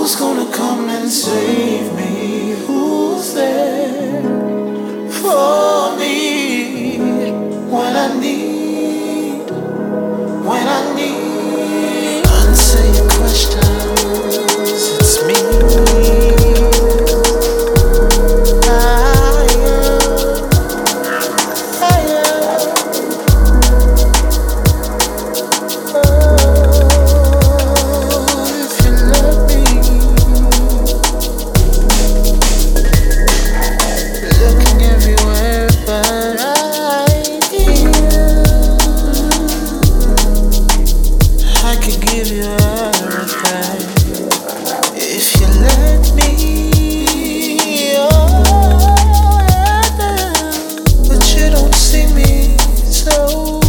for me see me so.